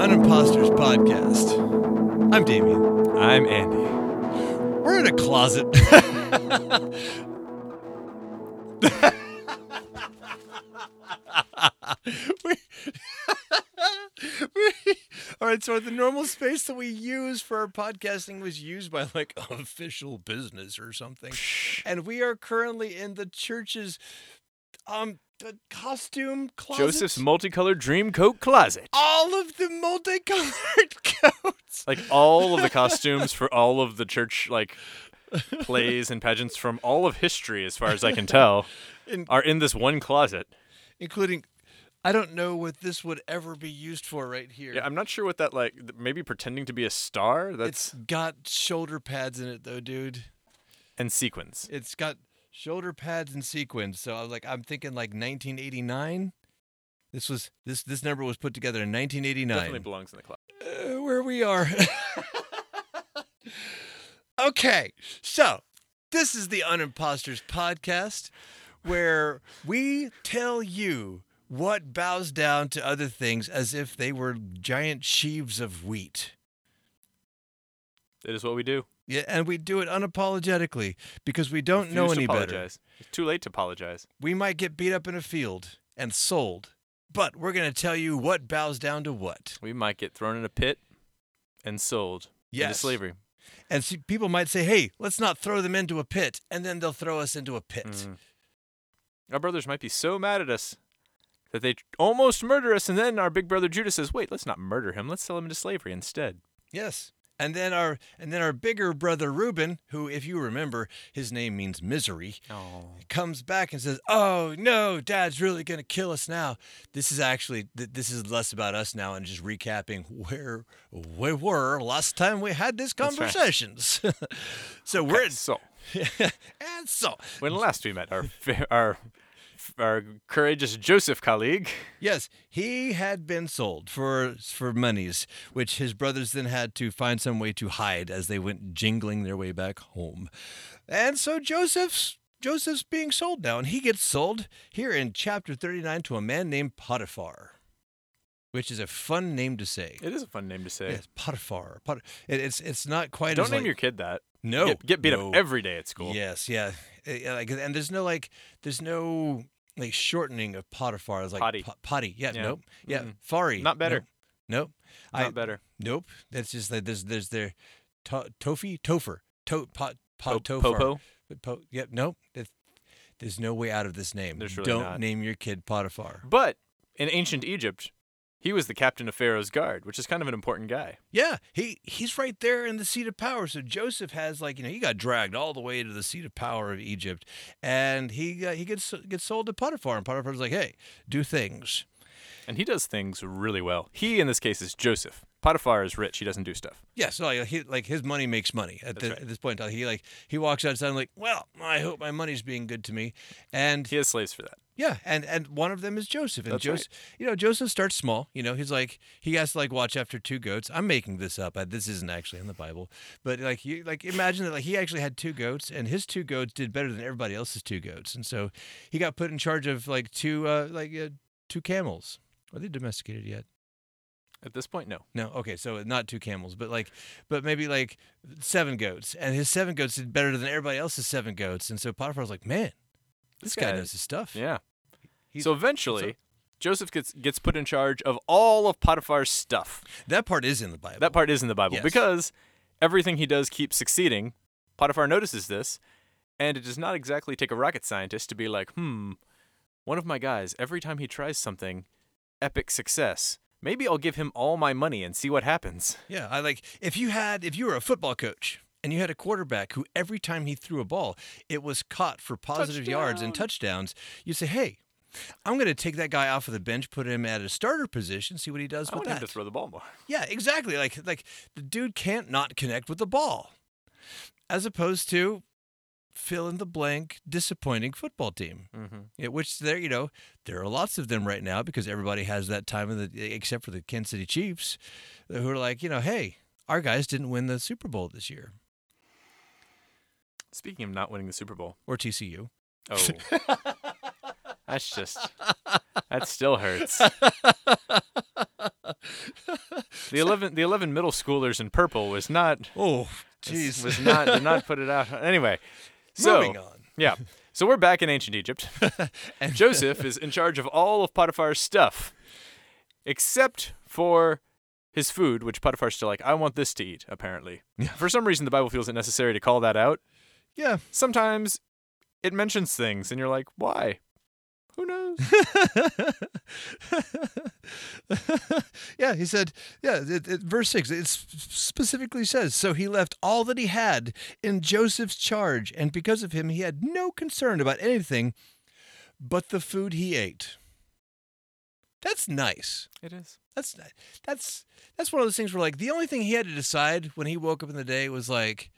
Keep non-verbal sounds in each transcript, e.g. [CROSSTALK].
Unimposters Podcast. I'm Damien. I'm Andy. We're in a closet. [LAUGHS] We- [LAUGHS] we- All right, so the normal space that we use for our podcasting was used by like [LAUGHS] official business or something. And we are currently in the church's um uh, costume closet. Joseph's multicolored dream coat closet. all of the multicolored [LAUGHS] coats. Like all of the costumes for all of the church like plays and pageants from all of history as far as I can tell [LAUGHS] In- are in this one closet. including I don't know what this would ever be used for right here. Yeah, I'm not sure what that like maybe pretending to be a star it's that's got shoulder pads in it though, dude. and sequins. It's got shoulder pads and sequins. So I was like I'm thinking like 1989. This was this this number was put together in 1989. Definitely 1989. belongs in the closet. Uh, where we are. [LAUGHS] okay. So, this is the Unimposters podcast where we tell you what bows down to other things as if they were giant sheaves of wheat. It is what we do. Yeah, and we do it unapologetically because we don't know Refuse any better. It's too late to apologize. We might get beat up in a field and sold, but we're going to tell you what bows down to what. We might get thrown in a pit and sold into slavery. And see, people might say, hey, let's not throw them into a pit. And then they'll throw us into a pit. Mhm. Our brothers might be so mad at us that they almost murder us, and then our big brother Judah says, "Wait, let's not murder him. Let's sell him into slavery instead." Yes. And then our and then our bigger brother Reuben, who, if you remember, his name means misery, Oh, comes back and says, "Oh no, Dad's really gonna kill us now." This is actually th- this is less about us now and just recapping where we were last time we had these That's right. conversations. [LAUGHS] so we're so [LAUGHS] and so when last we met, our our our courageous Joseph colleague, Yes, he had been sold for for monies, which his brothers then had to find some way to hide as they went jingling their way back home. And so Joseph's Joseph's being sold now, and he gets sold here in chapter 39 to a man named Potiphar, which is a fun name to say. it is a fun name to say. Yes, Potiphar. Pot- it, it's it's not quite Don't name like, your kid that. no get, get beat no. up every day at school. Yes, yeah. Uh, yeah, like, and there's no like, there's no like shortening of Potiphar. It's like Potty. po- potty. Yeah, Yeah. nope. Yeah, Mm-mm. Fari. Not better. Nope. nope. Not I, better. Nope. That's just like there's there's their to, Tofi Topher to pot pot Po-. Popo. Po, yep. Nope. That's, there's no way out of this name. Really Don't not. name your kid Potiphar. But in ancient Egypt, he was the captain of Pharaoh's guard, which is kind of an important guy. Yeah, he he's right there in the seat of power. So Joseph has like you know he got dragged all the way to the seat of power of Egypt, and he uh, he gets gets sold to Potiphar, and Potiphar's like, hey, do things. And he does things really well. He, in this case, is Joseph. Potiphar is rich. He doesn't do stuff. Yeah, so like, he, like his money makes money at, the, right. at this point. He like he walks outside and like, well, I hope my money's being good to me, and He has slaves for that. Yeah, and and one of them is Joseph, and That's Joseph, you know, Joseph starts small. You know, he's like he has to like watch after two goats. I'm making this up. I, this isn't actually in the Bible, but like you like imagine that like he actually had two goats, and his two goats did better than everybody else's two goats, and so he got put in charge of like two uh like uh, two camels. Are they domesticated yet? At this point, no. No, okay, so not two camels, but like, but maybe like seven goats, and his seven goats did better than everybody else's seven goats, and so Potiphar was like, man, this, This guy guy- knows his stuff. Yeah. He's- so eventually, Joseph gets gets put in charge of all of Potiphar's stuff. That part is in the Bible. That part is in the Bible Yes. because everything he does keeps succeeding. Potiphar notices this, and it does not exactly take a rocket scientist to be like, hmm, one of my guys, every time he tries something, epic success. Maybe I'll give him all my money and see what happens. Yeah, I like if you had if you were a football coach and you had a quarterback who every time he threw a ball, it was caught for positive yards and touchdowns, You'd say, "Hey, I'm going to take that guy off of the bench, put him at a starter position, see what he does I with want him that." to throw the ball more. Yeah, exactly. Like like the dude can't not connect with the ball. As opposed to fill in the blank disappointing football team. Mm-hmm. Yeah, which there, you know, there are lots of them right now because everybody has that time of the, except for the Kansas City Chiefs, who are like, you know, hey, our guys didn't win the Super Bowl this year, Speaking of not winning the Super Bowl, or TCU. oh, [LAUGHS] that's just [LAUGHS] that still hurts. The [LAUGHS] eleven the eleven middle schoolers in purple was not oh, jeez. was not did not put it out. [LAUGHS] Anyway, so Moving on. yeah, so we're back in ancient Egypt. And Joseph is in charge of all of Potiphar's stuff, except for his food, which Potiphar's still like, I want this to eat. Apparently, Yeah. for some reason, the Bible feels it necessary to call that out. Yeah. Sometimes it mentions things, and you're like, why? Who knows? [LAUGHS] yeah, he said, yeah, it, it, verse 6, it specifically says, So he left all that he had in Joseph's charge, and because of him, he had no concern about anything but the food he ate. That's nice. it is. That's that's that's one of those things where like the only thing he had to decide when he woke up in the day was like,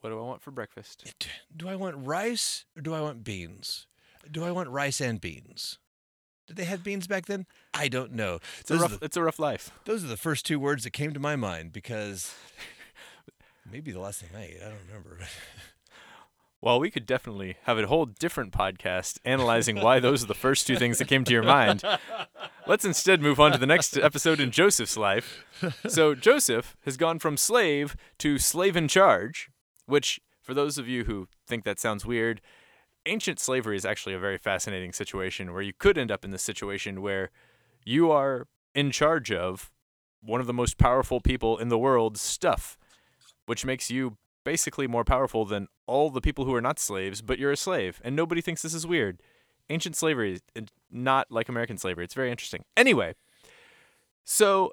What do I want for breakfast? Do I want rice or do I want beans? Do I want rice and beans? Did they have beans back then? I don't know. It's a Those rough. the- It's a rough life. Those are the first two words that came to my mind because maybe the last thing I ate. I don't remember. [LAUGHS] Well, we could definitely have a whole different podcast analyzing why those are the first two things that came to your mind. Let's instead move on to the next episode in Joseph's life. So, Joseph has gone from slave to slave in charge, which, for those of you who think that sounds weird, ancient slavery is actually a very fascinating situation where you could end up in this situation where you are in charge of one of the most powerful people in the world's stuff, which makes you basically more powerful than all the people who are not slaves, but you're a slave, and nobody thinks this is weird. Ancient slavery is uh, not like American slavery. It's very interesting. Anyway, so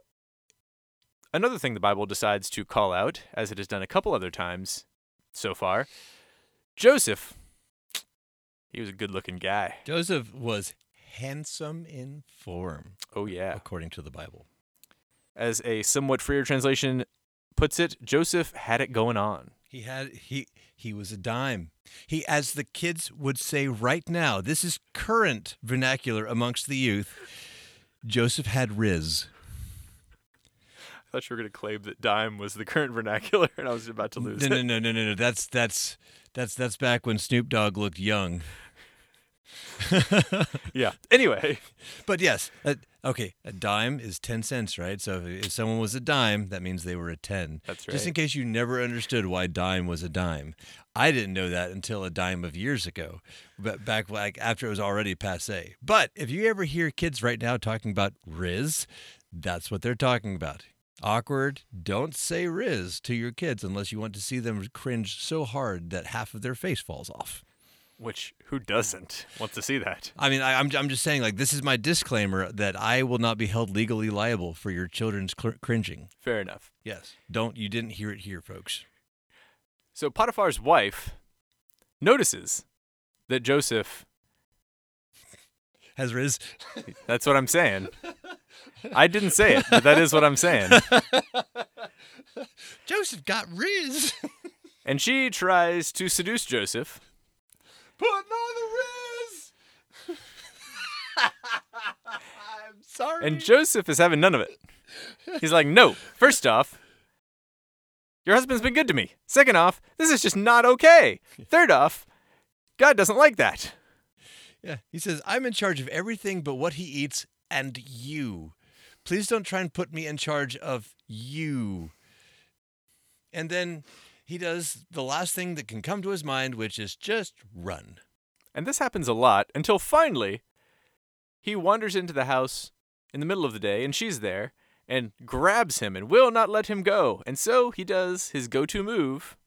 another thing the Bible decides to call out, as it has done a couple other times so far, Joseph. He was a good-looking guy. Joseph was handsome in form, Oh yeah. according to the Bible. As a somewhat freer translation puts it, Joseph had it going on. He had he he was a dime. He as the kids would say right now, this is current vernacular amongst the youth. Joseph had riz. I thought you were going to claim that dime was the [LAUGHS] current vernacular, and I was about to lose No, it. no, no, no, no, no. That's that's that's that's back when Snoop Dogg looked young. [LAUGHS] Yeah. Anyway, But yes, uh, okay, a dime is 10 cents, right? So if, if someone was a dime, that means they were a 10. That's right. Just in case you never understood why dime was a dime. I didn't know that until a dime of years ago, but back like after it was already passe. But if you ever hear kids right now talking about Riz, that's what they're talking about. Awkward. Don't say Riz to your kids unless you want to see them cringe so hard that half of their face falls off. which who doesn't want to see that? I mean, I, I'm, I'm just saying, like, this is my disclaimer that I will not be held legally liable for your children's cr- cringing. Fair enough. Yes. Don't, you didn't hear it here, folks. So Potiphar's wife notices that Joseph. Has Riz? That's what I'm saying. [LAUGHS] I didn't say it, but that is what I'm saying. [LAUGHS] Joseph got Riz. [LAUGHS] And she tries to seduce Joseph. Putting on the Riz. [LAUGHS] I'm sorry. And Joseph is having none of it. He's like, no, first off, your husband's been good to me. Second off, this is just not okay. Third off, God doesn't like that. yeah, he says, I'm in charge of everything but what he eats and you. Please don't try and put me in charge of you. And then he does the last thing that can come to his mind, which is just run. And this happens a lot until finally he wanders into the house in the middle of the day and she's there and grabs him and will not let him go. And so he does his go to move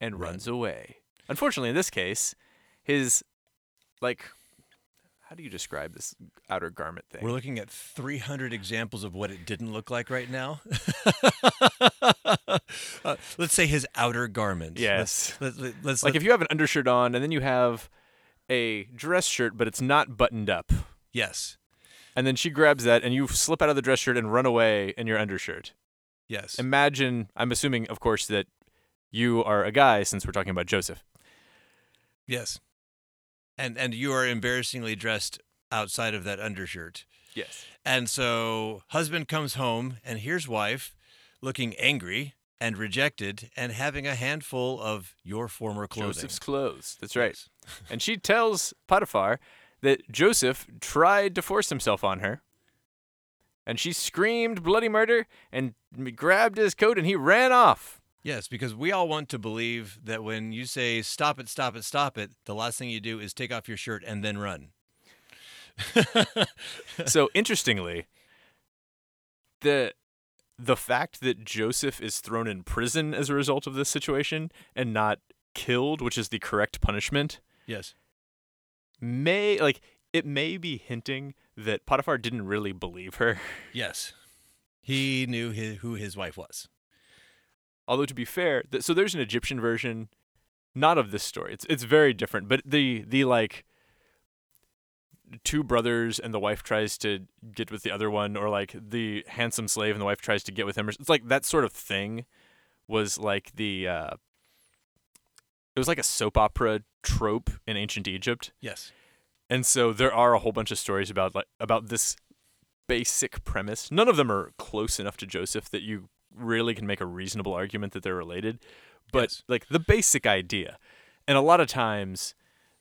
and Run. runs away. Unfortunately, in this case, his, like, how do you describe this outer garment thing? We're looking at 300 examples of what it didn't look like right now. [LAUGHS] uh, let's say his outer garment. Yes. Let's, let, let's like if you have an undershirt on and then you have a dress shirt, but it's not buttoned up. yes, And then she grabs that and you slip out of the dress shirt and run away in your undershirt. yes, Imagine, I'm assuming, of course, that you are a guy since we're talking about Joseph. yes, and and you are embarrassingly dressed outside of that undershirt. Yes. And so husband comes home and here's wife looking angry and rejected and having a handful of your former clothing. Joseph's clothes. That's right. And she tells Potiphar that Joseph tried to force himself on her. And she screamed bloody murder and grabbed his coat and he ran off. Yes, because we all want to believe that when you say stop it, stop it, stop it, the last thing you do is take off your shirt and then run. [LAUGHS] so interestingly, the the fact that Joseph is thrown in prison as a result of this situation and not killed, which is the correct punishment, Yes. may like it may be hinting that Potiphar didn't really believe her. Yes. He knew his, who his wife was. Although to be fair, th- so there's an Egyptian version, not of this story. It's it's very different, but the the like two brothers and the wife tries to get with the other one, or like the handsome slave and the wife tries to get with him. It's like that sort of thing was like the uh, it was like a soap opera trope in ancient Egypt. Yes. And so there are a whole bunch of stories about like about this basic premise. None of them are close enough to Joseph that you really can make a reasonable argument that they're related. But Yes. like the basic idea. And a lot of times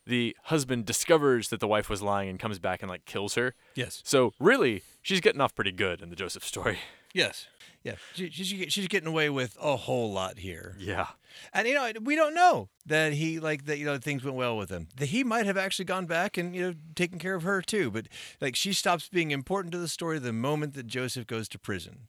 the husband discovers that the wife was lying and comes back and like kills her. Yes. So really, she's getting off pretty good in the Joseph story. [LAUGHS] Yes. Yeah. She, she's, she's getting away with a whole lot here. Yeah. And you know, we don't know that he like that. You know, things went well with him. That he might have actually gone back and you know taken care of her too. But like she stops being important to the story the moment that Joseph goes to prison.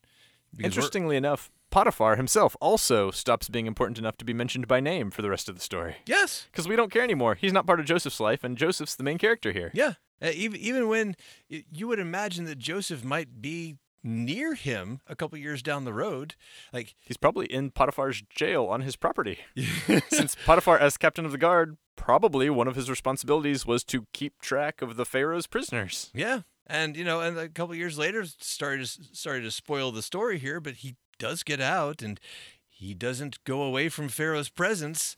Interestingly enough, Potiphar himself also stops being important enough to be mentioned by name for the rest of the story. Yes. Because we don't care anymore. He's not part of Joseph's life, and Joseph's the main character here. Yeah. Uh, even even when you would imagine that Joseph might be near him a couple years down the road, like He's probably in Potiphar's jail on his property. [LAUGHS] Since Potiphar, as captain of the guard, probably one of his responsibilities was to keep track of the Pharaoh's prisoners. yeah. And you know, and a couple years later, started started to spoil the story here, but he does get out, and he doesn't go away from Pharaoh's presence.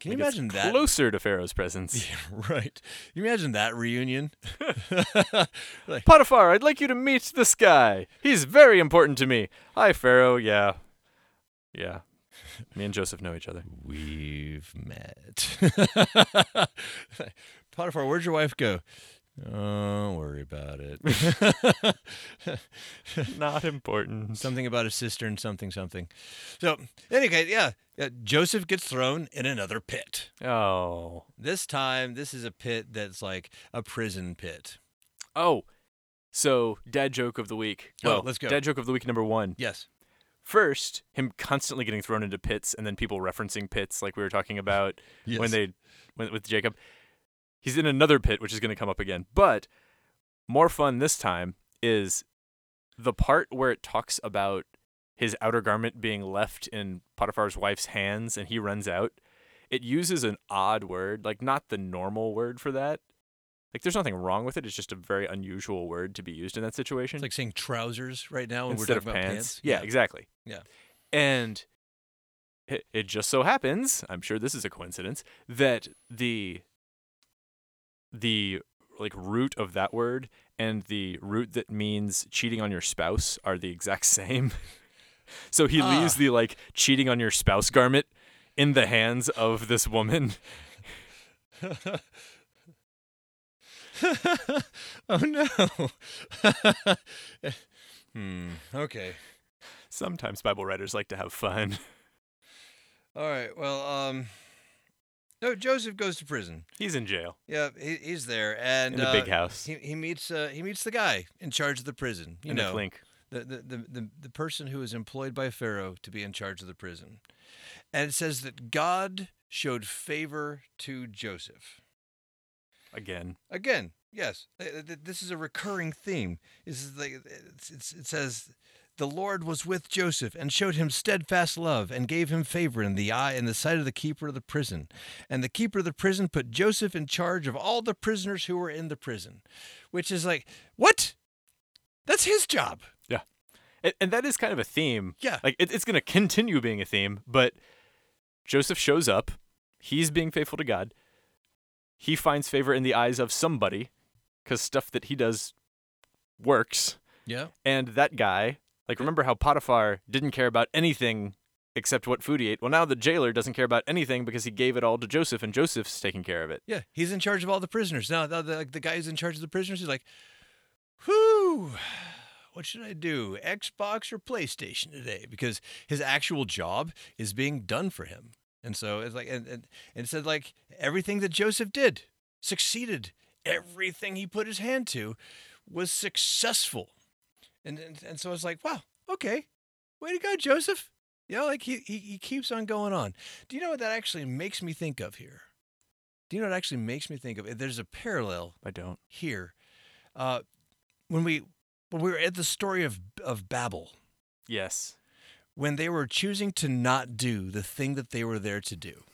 Can you imagine that? Closer to Pharaoh's presence. [LAUGHS] Yeah, right. You imagine that reunion? [LAUGHS] like, Potiphar, I'd like you to meet this guy. He's very important to me. Hi, Pharaoh. Yeah. Yeah. Me and Joseph know each other. we've met. [LAUGHS] Potiphar, where'd your wife go? Don't worry about it. [LAUGHS] [LAUGHS] Not important. something about a sister and something something. So, anyway, yeah, uh, Joseph gets thrown in another pit. Oh. This time, this is a pit that's like a prison pit. Oh. So, dad joke of the week. Oh, let's go. Dad joke of the week number one. Yes. First, him constantly getting thrown into pits, and then people referencing pits, like we were talking about [LAUGHS] when they went with Jacob. He's in another pit, which is going to come up again. But more fun this time is the part where it talks about his outer garment being left in Potiphar's wife's hands, and he runs out. It uses an odd word, like not the normal word for that. Like, there's nothing wrong with it. It's just a very unusual word to be used in that situation It's like saying trousers right now instead we're of pants. pants. Yeah, exactly. Yeah. And it, it just so happens, I'm sure this is a coincidence, that the the like root of that word and the root that means cheating on your spouse are the exact [LAUGHS] same. so he leaves Ah. the like cheating on your spouse garment in the hands of this woman. [LAUGHS] oh no. [LAUGHS] hmm. Okay. Sometimes Bible writers like to have fun. All right. Well, um, no. Joseph goes to prison. He's in jail Yeah, he, he's there, and in the uh, big house He, he meets uh, he meets the guy in charge of the prison. You in know, the clink. the, the, the, the, the person who is employed by Pharaoh to be in charge of the prison. And it says that God showed favor to Joseph. Again. Again, yes, this is a recurring theme. This is like it says, "The Lord was with Joseph and showed him steadfast love and gave him favor in the eye in the sight of the keeper of the prison. And the keeper of the prison put Joseph in charge of all the prisoners who were in the prison." Which is like, what? That's his job. Yeah. And, and that is kind of a theme. Yeah. Like it, it's going to continue being a theme, but Joseph shows up. He's being faithful to God. He finds favor in the eyes of somebody because stuff that he does works. Yeah. And that guy, like, remember how Potiphar didn't care about anything except what food he ate? Well, now the jailer doesn't care about anything because he gave it all to Joseph, and Joseph's taking care of it. Yeah, he's in charge of all the prisoners. Now, the, the, the guy who's in charge of the prisoners is like, whew, what should I do? Xbox or PlayStation today? Because his actual job is being done for him. And so it's like, and, and, and it said, like, everything that Joseph did succeeded. Everything he put his hand to was successful. And, and, and so it's like, wow, okay, way to go, Joseph. You know, like he, he, he keeps on going on. Do you know what that actually makes me think of here? Do you know what actually makes me think of? There's a parallel I don't. here. Uh, when we when we were at the story of of Babel, Yes. when they were choosing to not do the thing that they were there to do.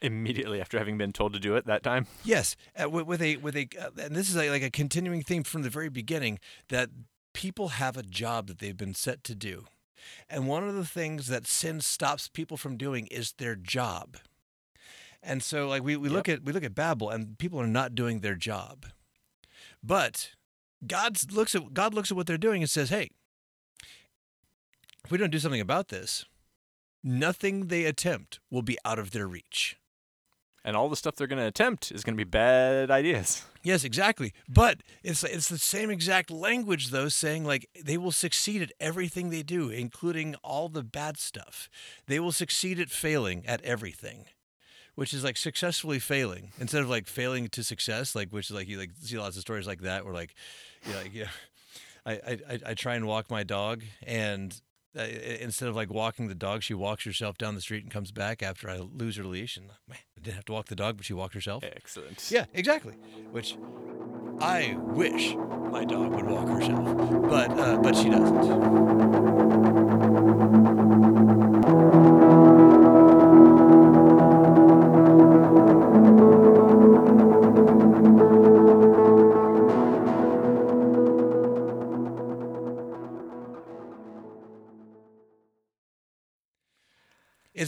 Immediately after having been told to do it that time. Yes, uh, with, with a with a, uh, and this is like, like a continuing theme from the very beginning that people have a job that they've been set to do, and one of the things that sin stops people from doing is their job. And so, like we, we look at we look at Babel, and people are not doing their job, but God looks at God looks at what they're doing and says, "Hey, if we don't do something about this, nothing they attempt will be out of their reach." And all the stuff they're going to attempt is going to be bad ideas. [LAUGHS] Yes, exactly. But it's it's the same exact language though, saying like they will succeed at everything they do, including all the bad stuff. They will succeed at failing at everything. Which is like successfully failing instead of like failing to success, like which is like you like see lots of stories like that where like, you know, like [LAUGHS] I I- I try and walk my dog and uh, instead of like walking the dog, she walks herself down the street and comes back after I lose her leash and man, I didn't have to walk the dog, but she walked herself. Excellent. Yeah, exactly. Which I wish my dog would walk herself, but uh, but she doesn't.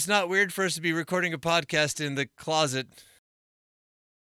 It's not weird for us to be recording a podcast in the closet